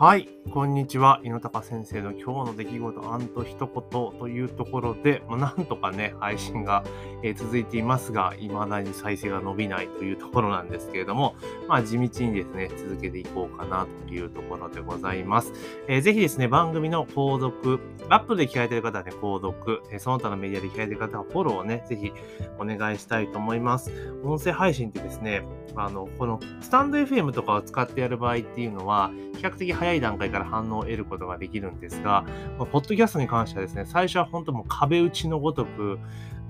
はい、こんにちは。猪高先生の今日の出来事と一言というところで、まあ、なんとかね、配信が、え、続いていますが、未だに再生が伸びないというところなんですけれども、まあ、地道にですね、続けていこうかなというところでございます。えー、ぜひですね、番組の購読、アップで聞かれている方はね、購読、え、その他のメディアで聞かれている方はフォローをね、ぜひお願いしたいと思います。音声配信ってですね、あの、このスタンド FM とかを使ってやる場合っていうのは、比較的早い段階から反応を得ることができるんですが、まあ、ポッドキャストに関してはですね、最初は本当もう壁打ちのごとく、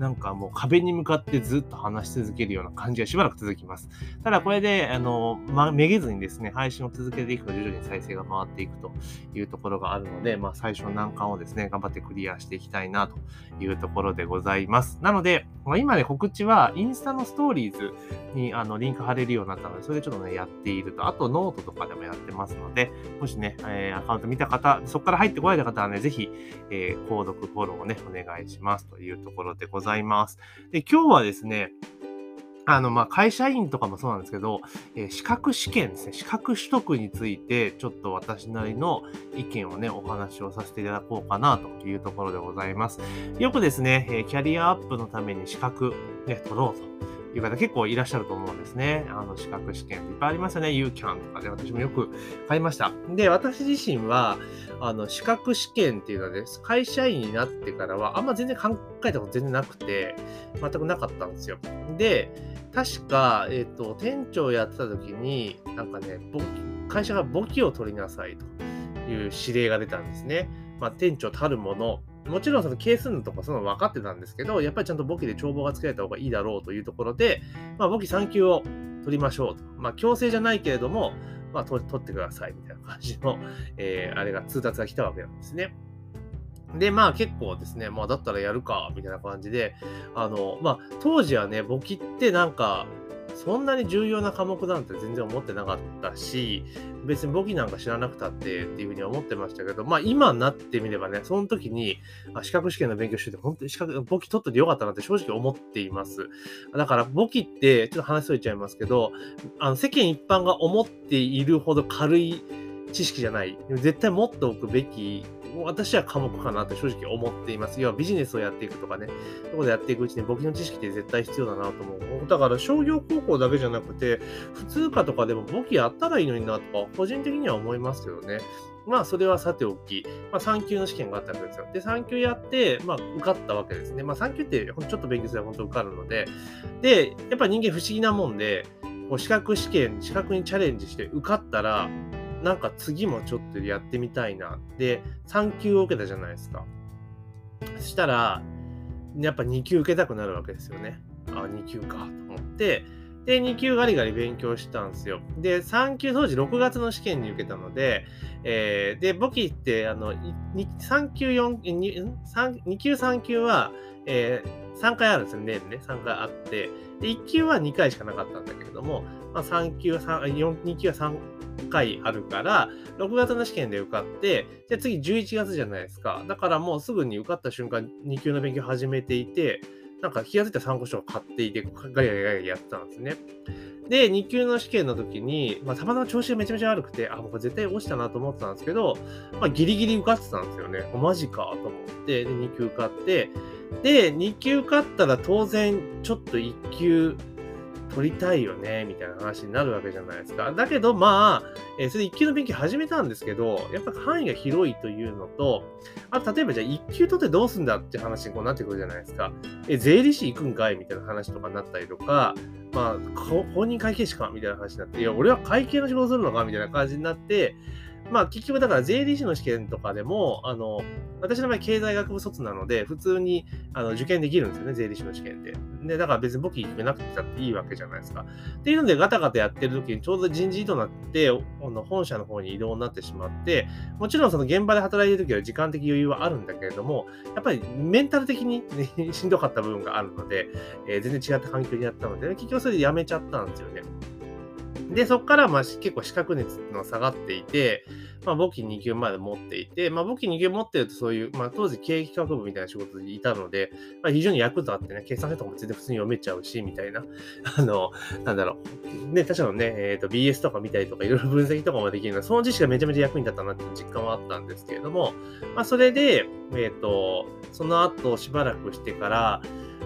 なんかもう壁に向かってずっと話し続けるような感じがしばらく続きます。ただこれで、あの、ま、めげずにですね、配信を続けていくと徐々に再生が回っていくというところがあるので、まあ、最初の難関をですね、頑張ってクリアしていきたいなというところでございます。なので、まあ、今ね、告知はインスタのストーリーズにあのリンク貼れるようになったので、それでちょっとね、やっていると。あと、ノートとかでもやってますので、もしね、えー、アカウント見た方、そこから入ってこられた方はね、ぜひ、えー、購読、フォローをね、お願いしますというところでございます。ざいますで、今日はですね、あの、ま、会社員とかもそうなんですけど、えー、資格試験ですね、資格取得について、ちょっと私なりの意見をね、お話をさせていただこうかなというところでございます。よくですね、えー、キャリアアップのために資格、ね、取ろうと。いう方結構いらっしゃると思うんですね。あの、資格試験いっぱいありますよね。UCAN とかで私もよく買いました。で、私自身は、あの、資格試験っていうのはです、会社員になってからは、あんま全然考えたこと全然なくて、全くなかったんですよ。で、確か、えっ、ー、と、店長やってた時に、なんかね、会社が簿記を取りなさいという指令が出たんですね。まあ、店長たるもの、もちろんその係数のとかその分かってたんですけど、やっぱりちゃんと簿記で帳簿がつけられた方がいいだろうというところで、まあ、簿記3級を取りましょうと。まあ、強制じゃないけれども、まあ、取ってくださいみたいな感じの、えー、あれが、通達が来たわけなんですね。で、まあ結構ですね、まあだったらやるか、みたいな感じで、あの、まあ当時はね、簿記ってなんか、そんなに重要な科目なんて全然思ってなかったし、別に簿記なんか知らなくたってっていうふうに思ってましたけど、まあ今になってみればね、その時にあ資格試験の勉強してて、本当に資格、簿記取っててよかったなって正直思っています。だから簿記って、ちょっと話しといちゃいますけど、あの世間一般が思っているほど軽い知識じゃない。絶対持っておくべき私は科目かなと正直思っています。要はビジネスをやっていくとかね、そこでやっていくうちに簿記の知識って絶対必要だなと思う。だから商業高校だけじゃなくて、普通科とかでも簿記やったらいいのになとか、個人的には思いますけどね。まあ、それはさておき、まあ、3級の試験があったわけですよ。で、3級やって、まあ、受かったわけですね。まあ、3級ってちょっと勉強すれば本当受かるので、で、やっぱ人間不思議なもんで、こう資格試験、資格にチャレンジして受かったら、なんか次もちょっとやってみたいな。で、3級を受けたじゃないですか。そしたら、やっぱ2級受けたくなるわけですよね。あ、2級かと思って、で、2級ガリガリ勉強したんですよ。で、3級当時6月の試験に受けたので、えー、で、簿記って、あの、3級4、2, 2級3級は、えー、3回あるんですよ、年ね。3回あって、で、1級は2回しかなかったんだけれども、まあ、3級3、4、2級は3回あるから、6月の試験で受かって、じゃあ次11月じゃないですか。だからもうすぐに受かった瞬間、2級の勉強始めていて、なんか気が付いた参考書を買っていて、ガリガリガリやってたんですね。で、2級の試験の時に、まあ、たまたま調子がめちゃめちゃ悪くて、あ、もう絶対落ちたなと思ってたんですけど、まあ、ギリギリ受かってたんですよね。マジかと思って、で、2級受かって、で、2級受かったら当然、ちょっと1級取りたいよね、みたいな話になるわけじゃないですか。だけど、まあ、えー、それで1級の勉強始めたんですけど、やっぱ範囲が広いというのと、あと、例えばじゃあ1級取ってどうすんだって話にこうなってくるじゃないですか。え、税理士行くんかいみたいな話とかになったりとか、まあ、公認会計士かみたいな話になって、いや、俺は会計の仕事するのかみたいな感じになって、まあ結局だから税理士の試験とかでも、あの、私の場合経済学部卒なので、普通にあの受験できるんですよね、税理士の試験って。で、だから別に簿記決めなくてたっていいわけじゃないですか。っていうのでガタガタやってる時にちょうど人事異動になって、あの本社の方に移動になってしまって、もちろんその現場で働いてる時は時間的余裕はあるんだけれども、やっぱりメンタル的に、ね、しんどかった部分があるので、えー、全然違った環境になったので、結局それで辞めちゃったんですよね。で、そこからまあ結構資格熱っていうのは下がっていて、まあ、簿記2級まで持っていて、まあ、簿記2級持ってるとそういう、まあ、当時経営企画部みたいな仕事にいたので、まあ、非常に役立ってね、計算書とかも全然普通に読めちゃうし、みたいな。あの、なんだろう。ね、確かのね、えっ、ー、と、BS とか見たりとか、いろいろ分析とかもできるので、その知識がめちゃめちゃ役に立ったなっていう実感はあったんですけれども、まあ、それで、えっ、ー、と、その後しばらくしてから、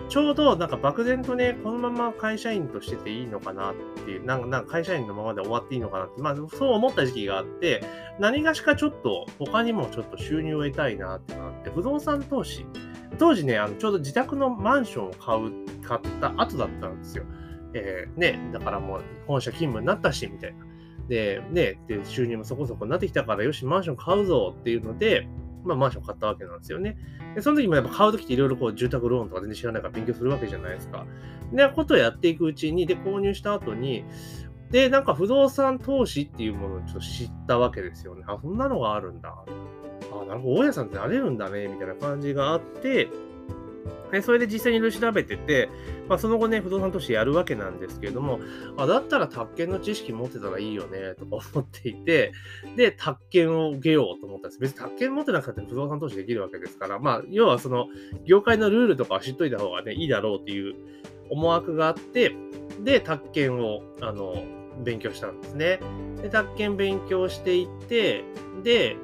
ちょうどなんか漠然とね、このまま会社員としてていいのかなっていう、なんかなんか会社員のままで終わっていいのかなって、まあそう思った時期があって、何がしかちょっと他にもちょっと収入を得たいなってなって、不動産投資。当時ね、あのちょうど自宅のマンションを買う、買った後だったんですよ。えー、ね、だからもう本社勤務になったし、みたいな。で、ね、で、収入もそこそこになってきたから、よし、マンション買うぞっていうので、まあ、マンション買ったわけなんですよね。で、その時もやっぱ買う時っていろいろこう、住宅ローンとか全然知らないから勉強するわけじゃないですか。で、ことをやっていくうちに、で、購入した後に、で、なんか不動産投資っていうものをちょっと知ったわけですよね。あ、そんなのがあるんだ。あ、なんか、大家さんってなれるんだね、みたいな感じがあって、でそれで実際にいろいろ調べてて、まあ、その後ね、不動産投資やるわけなんですけれども、あだったら宅建の知識持ってたらいいよね、とか思っていて、で、宅建を受けようと思ったんです。別に宅建持ってなくても不動産投資できるわけですから、まあ、要はその、業界のルールとかは知っといた方がね、いいだろうっていう思惑があって、で、宅建を、あの、勉強したんですね。で、宅建勉強していって、で、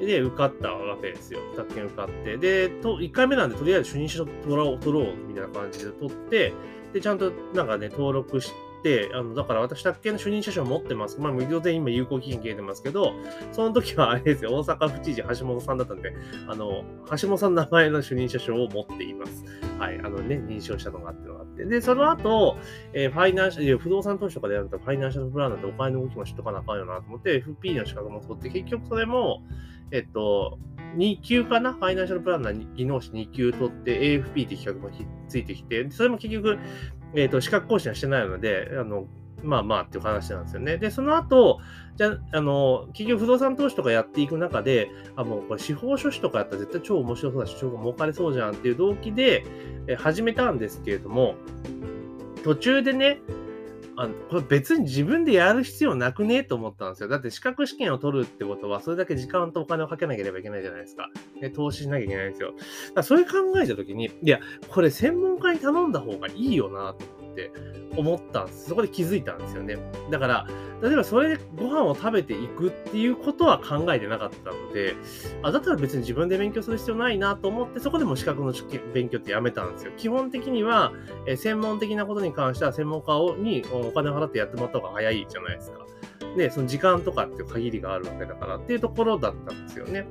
で、受かったわけですよ。宅建受かって。で、と1回目なんで、とりあえず主任者取ろう、取ろうみたいな感じで取って、で、ちゃんとなんかね、登録して、あの、だから私、宅建の主任者証持ってます。まあ、無料で今有効期限切れてますけど、その時はあれですよ、大阪府知事橋本さんだったんで、あの、橋本さんの名前の主任者証を持っています。はい、あのね、認証したのがあってのがあって。で、その後、えー、ファイナンシャル、不動産投資とかでやると、ファイナンシャルプランなんてお金の動きも知っとかなあかんよなと思って、FP の資格も取って、結局それも、えっと、2級かな？ファイナンシャルプランナー技能士2級取って AFP って企画もついてきて、それも結局、えっと、資格更新はしてないので、あの、まあまあっていう話なんですよね。で、その後、じゃあ、の、企業不動産投資とかやっていく中で、あ、もうこれ司法書士とかやったら絶対超面白そうだし、超儲かれそうじゃんっていう動機で、始めたんですけれども、途中でね、あこれ別に自分でやる必要なくね？と思ったんですよ。だって資格試験を取るってことは、それだけ時間とお金をかけなければいけないじゃないですか。で投資しなきゃいけないんですよ。だからそれ考えたときに、いや、これ専門家に頼んだ方がいいよなと思ってって思ったんです。そこで気づいたんですよね。だから、例えばそれでご飯を食べていくっていうことは考えてなかったので、あだったら別に自分で勉強する必要ないなと思って、そこでも資格の勉強ってやめたんですよ。基本的には、え専門的なことに関しては専門家をにお金を払ってやってもらった方が早いじゃないですか。で、その時間とかっていう限りがあるわけだからっていうところだったんですよね。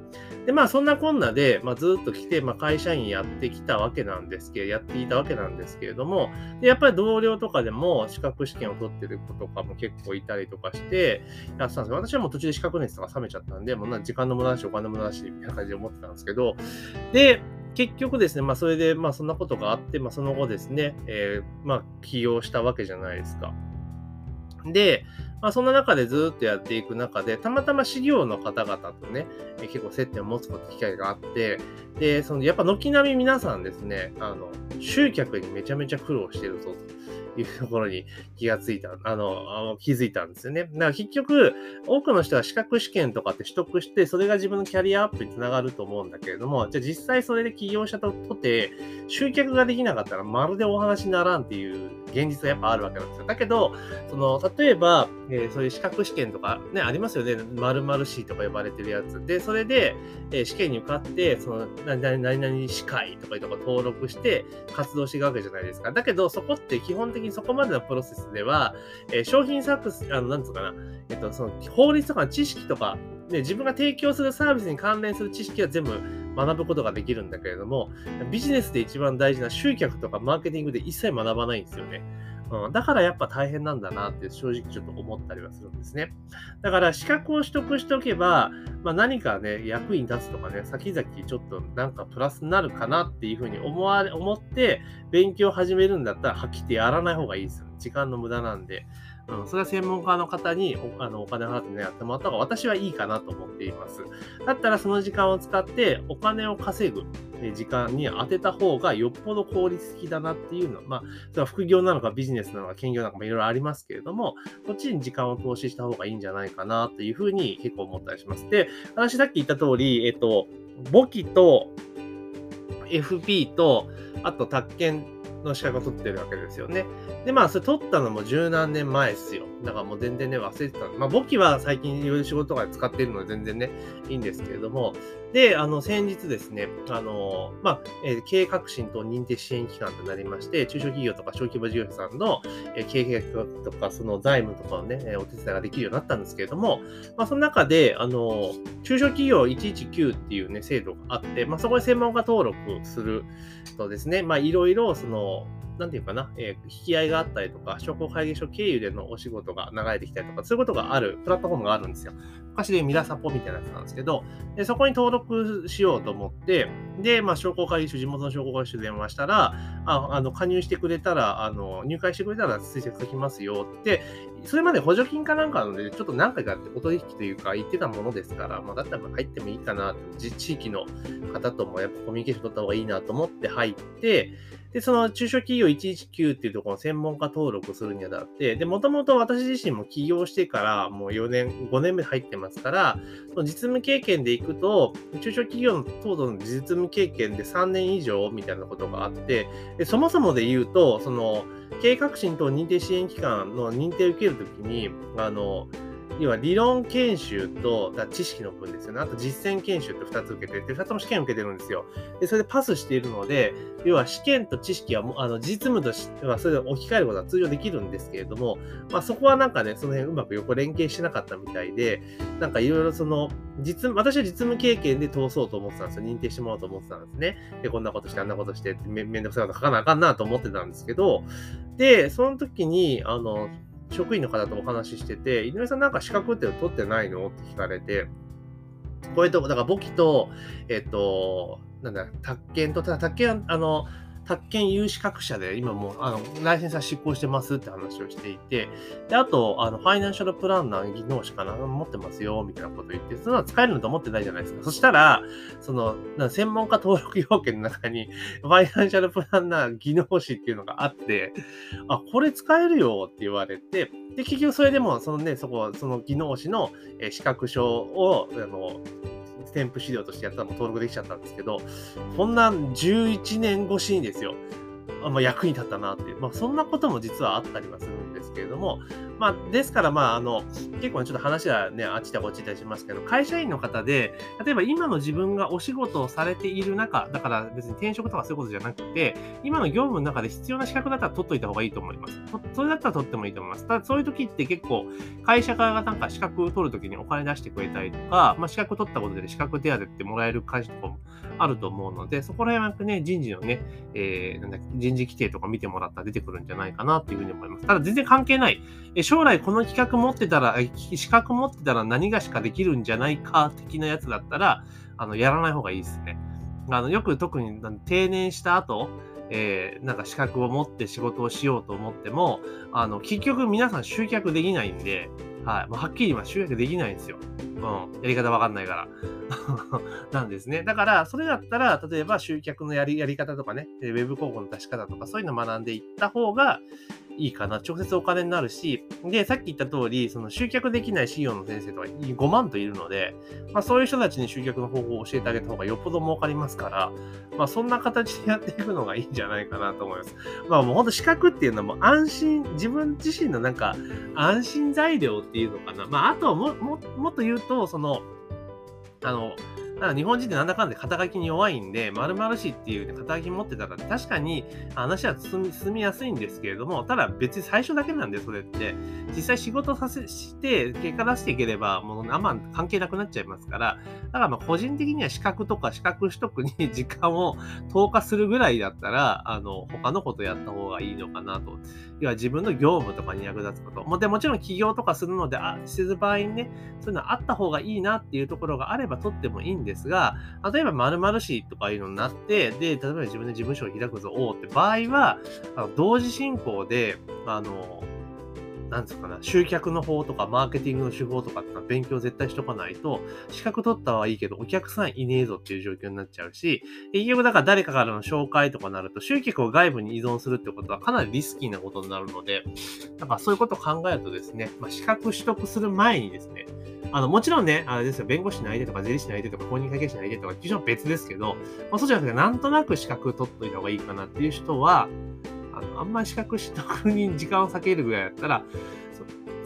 で、まあそんなこんなで、まあ、ずっと来て、まあ、会社員やってきたわけなんですけど、やっていたわけなんですけれども、でやっぱり同僚とかでも資格試験を取ってる子とかも結構いたりとかして、やってたんですよ。私はもう途中で資格熱とか冷めちゃったんで、もうな時間の無駄だし、お金の無駄だし、みたいな感じで思ってたんですけど、で、結局ですね、まあそれで、まあそんなことがあって、まあその後ですね、えー、まあ起用したわけじゃないですか。で、まあ、そんな中でずっとやっていく中で、たまたま資料の方々とね、結構接点を持つこと機会があって、で、そのやっぱ軒並み皆さんですね、あの、集客にめちゃめちゃ苦労してるぞと。いうところに気がついた、あの、気づいたんですよね。だから結局、多くの人は資格試験とかって取得して、それが自分のキャリアアップにつながると思うんだけれども、じゃあ実際それで起業者ととて、集客ができなかったらまるでお話にならんっていう現実がやっぱあるわけなんですよ。だけど、その、例えば、えー、そういう資格試験とかね、ありますよね。〇〇 C とか呼ばれてるやつ。で、それで、えー、試験に受かって、その、何々何々司会とかいうとこ登録して活動していくわけじゃないですか。だけど、そこって基本的にそこまでのプロセスでは、えー、商品作あの、なんつうかな、えっと、その法律とか知識とか、ね、自分が提供するサービスに関連する知識は全部学ぶことができるんだけれども、ビジネスで一番大事な集客とかマーケティングで一切学ばないんですよね。うん、だからやっぱ大変なんだなって正直ちょっと思ったりはするんですね。だから資格を取得しておけば、まあ、何かね、役に立つとかね、先々ちょっとなんかプラスになるかなっていうふうに思われ、思って勉強を始めるんだったら、はっきりやらない方がいいですよ。時間の無駄なんで、うん、それは専門家の方におあのお金払ってね、やってもらった方が私はいいかなと思っています。だったらその時間を使ってお金を稼ぐ時間に当てた方がよっぽど効率的だなっていうのは、まあ、それは副業なのかビジネスなのか兼業なのかもいろいろありますけれども、こっちに時間を投資した方がいいんじゃないかなというふうに結構思ったりします。で、私さっき言った通り、えっと、簿記と FP と、あと宅建の資格を取ってるわけですよね。で、まあ、それ取ったのも十何年前ですよ。だからもう全然ね、忘れてた。まあ、簿記は最近いろいろ仕事とか使ってるので全然ね、いいんですけれども、で、あの、先日ですね、あの、まあ、えー、経営革新と認定支援機関となりまして、中小企業とか小規模事業者さんの、えー、経営計画とか、その財務とかをね、お手伝いができるようになったんですけれども、まあ、その中で、あの、中小企業119っていうね、制度があって、まあ、そこに専門家登録するとですね、まあ、いろいろ、その、なんていうかな、えー、引き合いがあったりとか、商工会議所経由でのお仕事が流れてきたりとか、そういうことがあるプラットフォームがあるんですよ。昔でミラサポみたいなやつなんですけど、でそこに登録しようと思って、で、まあ、商工会議所、地元の商工会議所電話したら、ああの加入してくれたら、あの入会してくれたら追跡できますよって、それまで補助金かなんかなので、ちょっと何回かお取引というか言ってたものですから、まあ、だったら入ってもいいかな地域の方ともやっぱコミュニケーション取った方がいいなと思って入って、で、その中小企業119っていうところの専門家登録するにあたって、で、もともと私自身も起業してからもう4年、5年目入ってますますから、実務経験でいくと、中小企業の等々の実務経験で3年以上みたいなことがあって、そもそもで言うと、その、経営革新等認定支援機関の認定を受けるときに、あの、要は理論研修と知識の分ですよね。あと実践研修って2つ受けてて、2つも試験受けてるんですよ。で、それでパスしているので、要は試験と知識はもあの実務としてはそれで置き換えることは通常できるんですけれども、まあ、そこはなんかね、その辺うまく横連携してなかったみたいで、なんかいろいろその、実私は実務経験で通そうと思ってたんですよ。認定してもらおうと思ってたんですね。で、こんなことして、あんなことしてめ、めんどくさいこと書かなあかんなと思ってたんですけど、で、その時に、あの、職員の方とお話ししてて、井上さんなんか資格って取ってないの？って聞かれて、これと、だから簿記と、えっと、なんだ、宅建と、ただ宅建は、あの、宅建有資格者で今もう、あの、ライセンスは執行してますって話をしていて、で、あと、あの、ファイナンシャルプランナー技能士かな、持ってますよ、みたいなこと言って、その使えるのと思ってないじゃないですか。そしたら、その、専門家登録要件の中に、ファイナンシャルプランナー技能士っていうのがあって、あ、これ使えるよって言われて、で、結局それでも、そのね、そこ、その技能士の資格証を、あの、添付資料としてやったらも登録できちゃったんですけど、こんな11年越しにですよ、あまあ、役に立ったなっていう、まあ、そんなことも実はあったりはするんで。ですけれども、まあ、ですから、まあ、あの、結構ちょっと話はね、あっちだこっち行ったりしますけど、会社員の方で、例えば今の自分がお仕事をされている中、だから別に転職とかそういうことじゃなくて、今の業務の中で必要な資格だったら取っといた方がいいと思います。それだったら取ってもいいと思います。ただ、そういう時って結構、会社側がなんか資格取るときにお金出してくれたりとか、まあ、資格取ったことで資格手当ってもらえる会社とかもあると思うので、そこら辺はね、人事のね、えー、なんだ人事規定とか見てもらったら出てくるんじゃないかなっていうふうに思います。ただ、全然関係ない。将来この企画持ってたら、資格持ってたら何がしかできるんじゃないか的なやつだったら、あの、やらない方がいいですね。あの、よく特に定年した後、えー、なんか資格を持って仕事をしようと思っても、あの、結局皆さん集客できないんで、はい。もうはっきり言集客できないんですよ。うん。やり方わかんないから。なんですね。だから、それだったら、例えば集客のやりやり方とかね、ウェブ広告の出し方とか、そういうのを学んでいった方が、いいかな。直接お金になるし、で、さっき言った通り、その集客できない CEO の先生とか5万といるので、まあそういう人たちに集客の方法を教えてあげた方がよっぽど儲かりますから、まあそんな形でやっていくのがいいんじゃないかなと思います。まあもうほんと資格っていうのはもう安心、自分自身のなんか安心材料っていうのかな。まああとはも、も、もっと言うと、その、あの、だから日本人ってなんだかんだ肩書きに弱いんで、〇〇氏っていう、肩書き持ってたら、確かに話は進み進みやすいんですけれども、ただ別に最初だけなんで、それって。実際仕事させして、結果出していければ、もうあんま関係なくなっちゃいますから、だからまあ個人的には資格とか資格取得に 時間を投下するぐらいだったら、あの、他のことやった方がいいのかなと。要は自分の業務とかに役立つこと。もでもちろん起業とかするので、あ、してる場合にね、そういうのあった方がいいなっていうところがあれば取ってもいいんですが、例えば〇〇市とかいうのになって、で、例えば自分で事務所を開くぞ、おって場合は、あの同時進行で、あの、なんですかね、集客の方とかマーケティングの手法とかってのは勉強絶対しとかないと、資格取ったはいいけど、お客さんいねえぞっていう状況になっちゃうし、結局だから誰かからの紹介とかなると、集客を外部に依存するってことはかなりリスキーなことになるので、だからそういうことを考えるとですね、まあ、資格取得する前にですね、あの、もちろんね、あれですよ、弁護士内でとか税理士内でとか公認会計士内でとか、基本別ですけど、まあ、そうじゃなくて、なんとなく資格取っといた方がいいかなっていう人は、あの、あんまり資格取得に時間を避けるぐらいだったら、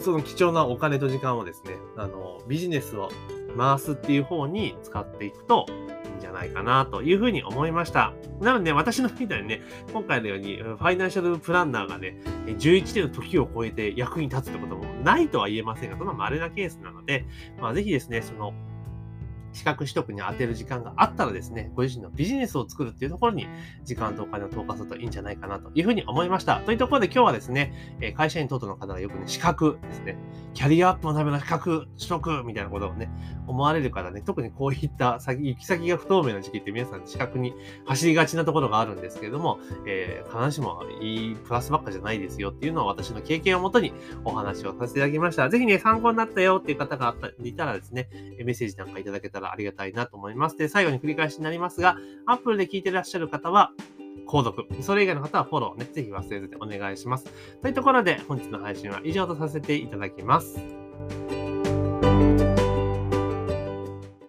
その貴重なお金と時間をですね、あの、ビジネスを回すっていう方に使っていくといいんじゃないかなというふうに思いました。なので、私のみたいにね、今回のようにファイナンシャルプランナーがね、11年の時を超えて役に立つってこともないとは言えませんが、その稀なケースなので、まあ、ぜひですね、その、資格取得に当てる時間があったらですね、ご自身のビジネスを作るっていうところに時間とお金を投下するといいんじゃないかなというふうに思いました。というところで今日はですね、会社員等々の方がよくね、資格ですね、キャリアアップのための資格取得みたいなことをね、思われるからね、特にこういった先行き先が不透明な時期って皆さん資格に走りがちなところがあるんですけれども、えー、必ずしもいいプラスばっかじゃないですよっていうのを私の経験をもとにお話をさせていただきました。ぜひね、参考になったよっていう方がいたらですね、メッセージなんかいただけたらたらありがたいなと思います。で、最後に繰り返しになりますが、Apple で聞いてらっしゃる方は、購読。それ以外の方はフォローね、ぜひ忘れずにお願いします。というところで、本日の配信は以上とさせていただきます。